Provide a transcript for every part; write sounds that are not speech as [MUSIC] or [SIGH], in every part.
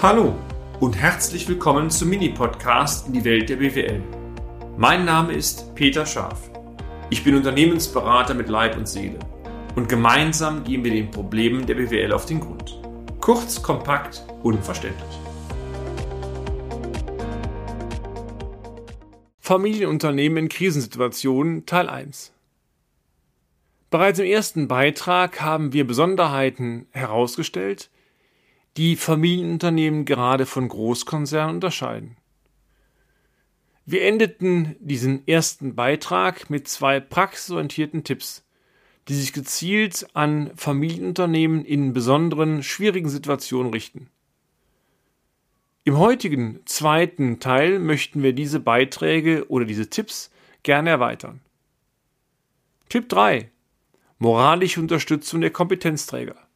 Hallo und herzlich willkommen zum Mini-Podcast in die Welt der BWL. Mein Name ist Peter Scharf. Ich bin Unternehmensberater mit Leib und Seele und gemeinsam gehen wir den Problemen der BWL auf den Grund. Kurz, kompakt, unverständlich. Familienunternehmen in Krisensituationen Teil 1 Bereits im ersten Beitrag haben wir Besonderheiten herausgestellt, die Familienunternehmen gerade von Großkonzernen unterscheiden. Wir endeten diesen ersten Beitrag mit zwei praxisorientierten Tipps, die sich gezielt an Familienunternehmen in besonderen schwierigen Situationen richten. Im heutigen zweiten Teil möchten wir diese Beiträge oder diese Tipps gerne erweitern. Tipp 3. Moralische Unterstützung der Kompetenzträger.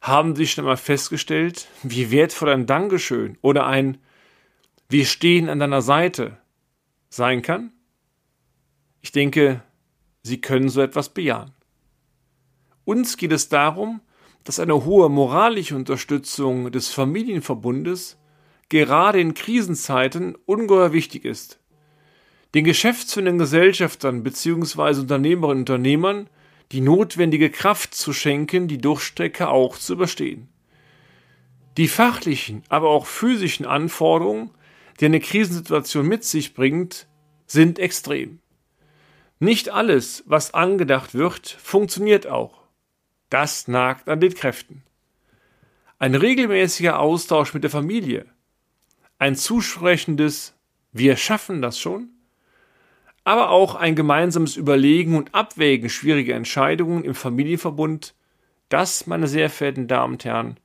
Haben Sie schon einmal festgestellt, wie wertvoll ein Dankeschön oder ein Wir stehen an deiner Seite sein kann? Ich denke, Sie können so etwas bejahen. Uns geht es darum, dass eine hohe moralische Unterstützung des Familienverbundes gerade in Krisenzeiten ungeheuer wichtig ist. Den geschäftsführenden Gesellschaftern bzw. Unternehmerinnen und Unternehmern die notwendige Kraft zu schenken, die Durchstrecke auch zu überstehen. Die fachlichen, aber auch physischen Anforderungen, die eine Krisensituation mit sich bringt, sind extrem. Nicht alles, was angedacht wird, funktioniert auch. Das nagt an den Kräften. Ein regelmäßiger Austausch mit der Familie, ein zusprechendes Wir schaffen das schon, aber auch ein gemeinsames Überlegen und Abwägen schwieriger Entscheidungen im Familienverbund, das, meine sehr verehrten Damen und Herren,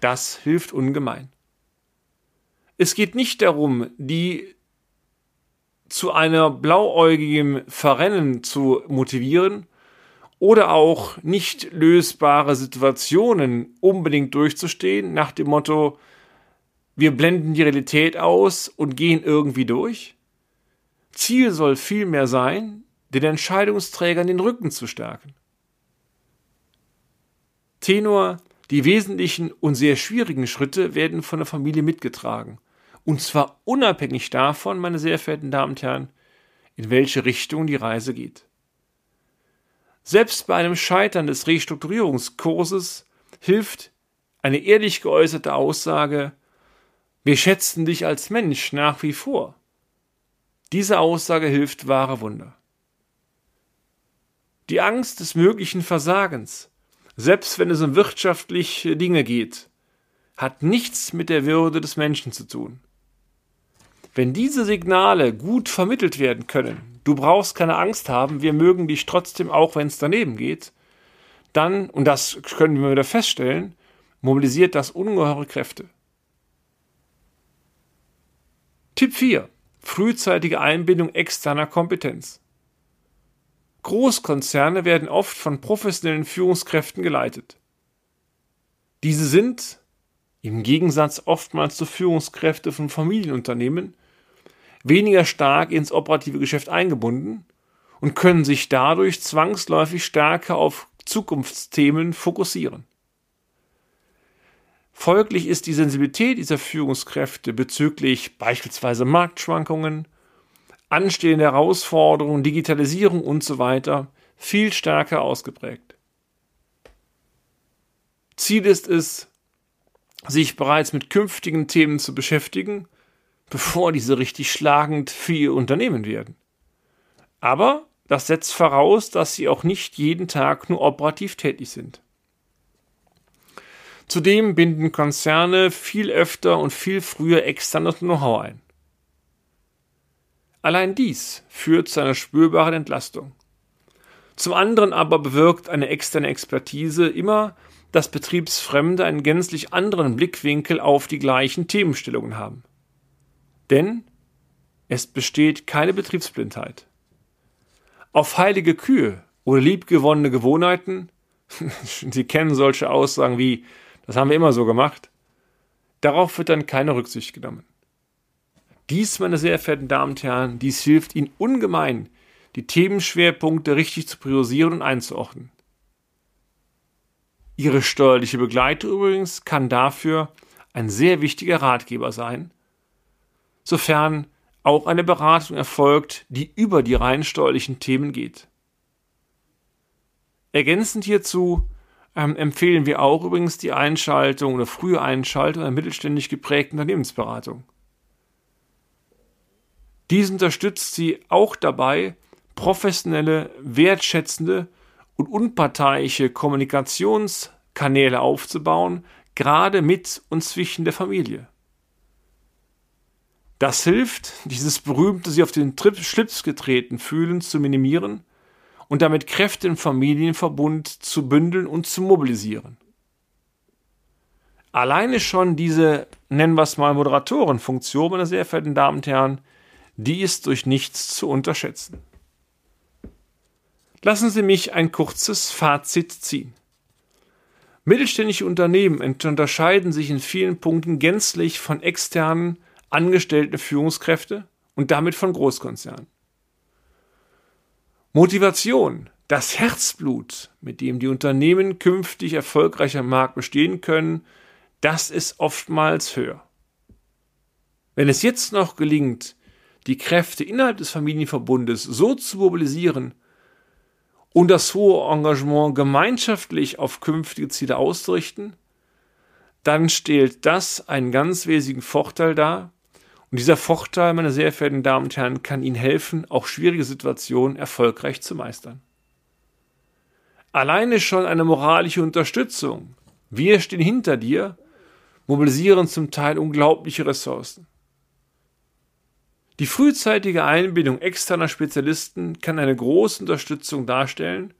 das hilft ungemein. Es geht nicht darum, die zu einer blauäugigen Verrennen zu motivieren oder auch nicht lösbare Situationen unbedingt durchzustehen nach dem Motto, wir blenden die Realität aus und gehen irgendwie durch, Ziel soll vielmehr sein, den Entscheidungsträgern den Rücken zu stärken. Tenor, die wesentlichen und sehr schwierigen Schritte werden von der Familie mitgetragen. Und zwar unabhängig davon, meine sehr verehrten Damen und Herren, in welche Richtung die Reise geht. Selbst bei einem Scheitern des Restrukturierungskurses hilft eine ehrlich geäußerte Aussage, wir schätzen dich als Mensch nach wie vor. Diese Aussage hilft wahre Wunder. Die Angst des möglichen Versagens, selbst wenn es um wirtschaftliche Dinge geht, hat nichts mit der Würde des Menschen zu tun. Wenn diese Signale gut vermittelt werden können, du brauchst keine Angst haben, wir mögen dich trotzdem auch, wenn es daneben geht, dann, und das können wir wieder feststellen, mobilisiert das ungeheure Kräfte. Tipp 4 frühzeitige Einbindung externer Kompetenz. Großkonzerne werden oft von professionellen Führungskräften geleitet. Diese sind, im Gegensatz oftmals zu Führungskräfte von Familienunternehmen, weniger stark ins operative Geschäft eingebunden und können sich dadurch zwangsläufig stärker auf Zukunftsthemen fokussieren. Folglich ist die Sensibilität dieser Führungskräfte bezüglich beispielsweise Marktschwankungen, anstehende Herausforderungen, Digitalisierung und so weiter viel stärker ausgeprägt. Ziel ist es, sich bereits mit künftigen Themen zu beschäftigen, bevor diese richtig schlagend für ihr Unternehmen werden. Aber das setzt voraus, dass sie auch nicht jeden Tag nur operativ tätig sind. Zudem binden Konzerne viel öfter und viel früher externes Know-how ein. Allein dies führt zu einer spürbaren Entlastung. Zum anderen aber bewirkt eine externe Expertise immer, dass Betriebsfremde einen gänzlich anderen Blickwinkel auf die gleichen Themenstellungen haben. Denn es besteht keine Betriebsblindheit. Auf heilige Kühe oder liebgewonnene Gewohnheiten, [LAUGHS] Sie kennen solche Aussagen wie das haben wir immer so gemacht. Darauf wird dann keine Rücksicht genommen. Dies, meine sehr verehrten Damen und Herren, dies hilft Ihnen ungemein, die Themenschwerpunkte richtig zu priorisieren und einzuordnen. Ihre steuerliche Begleitung übrigens kann dafür ein sehr wichtiger Ratgeber sein, sofern auch eine Beratung erfolgt, die über die rein steuerlichen Themen geht. Ergänzend hierzu ähm, empfehlen wir auch übrigens die Einschaltung oder frühe Einschaltung einer mittelständisch geprägten Unternehmensberatung. Dies unterstützt Sie auch dabei, professionelle, wertschätzende und unparteiische Kommunikationskanäle aufzubauen, gerade mit und zwischen der Familie. Das hilft, dieses berühmte sich auf den Schlips getreten fühlen zu minimieren und damit Kräfte im Familienverbund zu bündeln und zu mobilisieren. Alleine schon diese, nennen wir es mal, Moderatorenfunktion, meine sehr verehrten Damen und Herren, die ist durch nichts zu unterschätzen. Lassen Sie mich ein kurzes Fazit ziehen. Mittelständische Unternehmen unterscheiden sich in vielen Punkten gänzlich von externen angestellten Führungskräfte und damit von Großkonzernen. Motivation, das Herzblut, mit dem die Unternehmen künftig erfolgreich am Markt bestehen können, das ist oftmals höher. Wenn es jetzt noch gelingt, die Kräfte innerhalb des Familienverbundes so zu mobilisieren und das hohe Engagement gemeinschaftlich auf künftige Ziele auszurichten, dann stellt das einen ganz wesentlichen Vorteil dar, und dieser Vorteil, meine sehr verehrten Damen und Herren, kann Ihnen helfen, auch schwierige Situationen erfolgreich zu meistern. Alleine schon eine moralische Unterstützung. Wir stehen hinter dir, mobilisieren zum Teil unglaubliche Ressourcen. Die frühzeitige Einbindung externer Spezialisten kann eine große Unterstützung darstellen,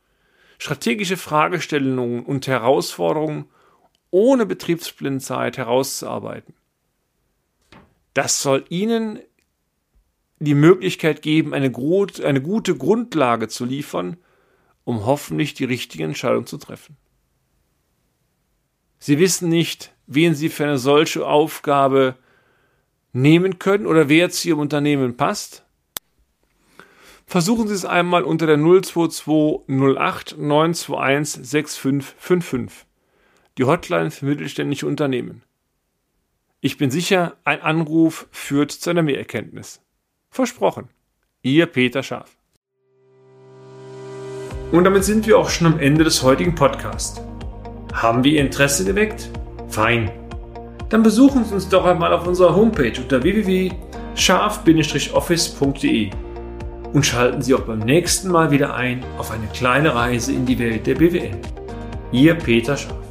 strategische Fragestellungen und Herausforderungen ohne Betriebsblindzeit herauszuarbeiten. Das soll Ihnen die Möglichkeit geben, eine, eine gute Grundlage zu liefern, um hoffentlich die richtige Entscheidung zu treffen. Sie wissen nicht, wen Sie für eine solche Aufgabe nehmen können oder wer zu Ihrem Unternehmen passt? Versuchen Sie es einmal unter der 02208 921 6555, die Hotline für mittelständische Unternehmen. Ich bin sicher, ein Anruf führt zu einer Mehrerkenntnis. Versprochen. Ihr Peter Scharf. Und damit sind wir auch schon am Ende des heutigen Podcasts. Haben wir Ihr Interesse geweckt? Fein. Dann besuchen Sie uns doch einmal auf unserer Homepage unter www.scharf-office.de und schalten Sie auch beim nächsten Mal wieder ein auf eine kleine Reise in die Welt der BWL. Ihr Peter Scharf.